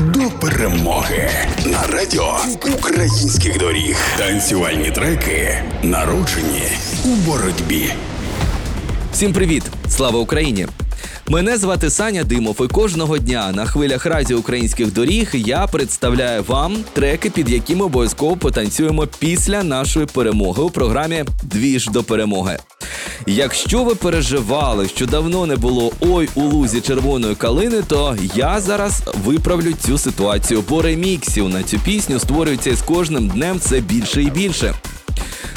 до перемоги на радіо українських доріг. Танцювальні треки народжені у боротьбі. Всім привіт! Слава Україні! Мене звати Саня Димов, і кожного дня на хвилях радіо українських доріг я представляю вам треки, під які ми обов'язково потанцюємо після нашої перемоги у програмі Двіж до перемоги. Якщо ви переживали, що давно не було ой у лузі червоної калини, то я зараз виправлю цю ситуацію, бо реміксів на цю пісню створюється з кожним днем все більше і більше.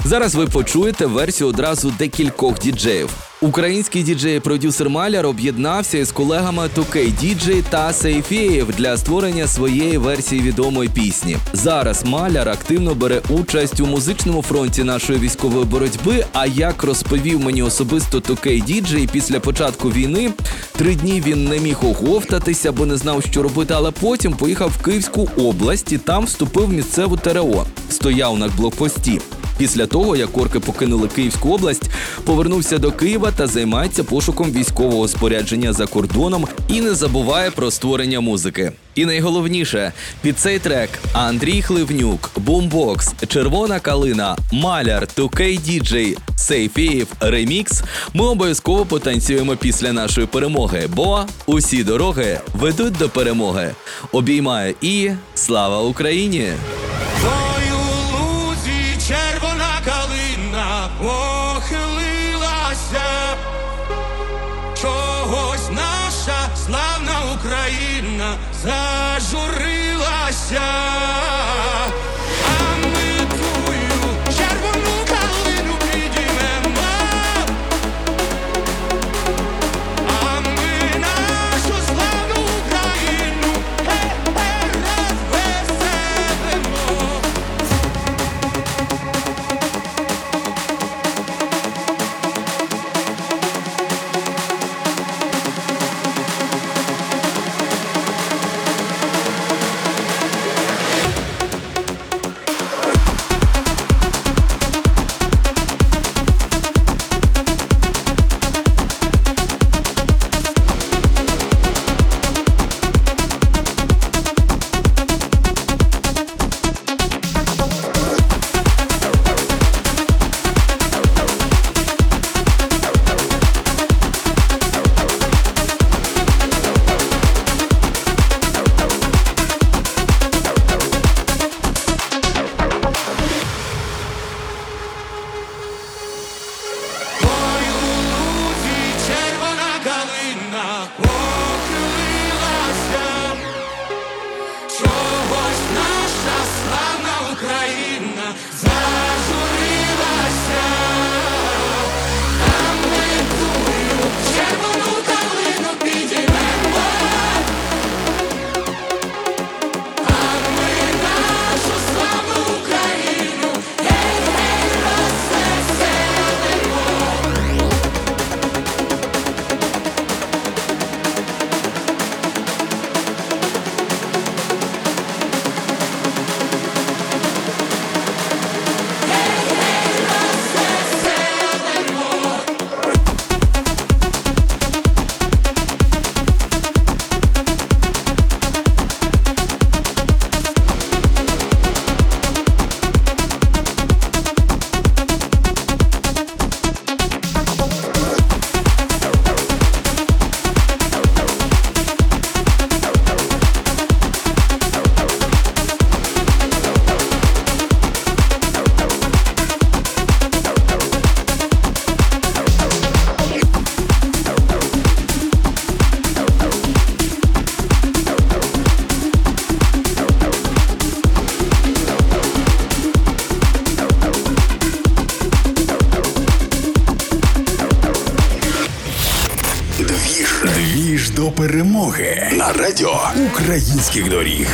Зараз ви почуєте версію одразу декількох діджеїв. Український діджей-продюсер Маляр об'єднався із колегами 2K DJ та Сейфєєв для створення своєї версії відомої пісні. Зараз Маляр активно бере участь у музичному фронті нашої військової боротьби. А як розповів мені особисто 2K DJ, після початку війни три дні він не міг оговтатися, бо не знав, що робити. Але потім поїхав в Київську область і там вступив в місцеву ТРО. Стояв на блокпості. Після того, як орки покинули Київську область, повернувся до Києва та займається пошуком військового спорядження за кордоном і не забуває про створення музики. І найголовніше під цей трек Андрій Хливнюк, Бумбокс, Червона Калина, Маляр, 2K DJ, Сейфіїв, Ремікс. Ми обов'язково потанцюємо після нашої перемоги, бо усі дороги ведуть до перемоги. Обіймаю і слава Україні! Україна зажурилася. Двіж до перемоги на радіо українських доріг.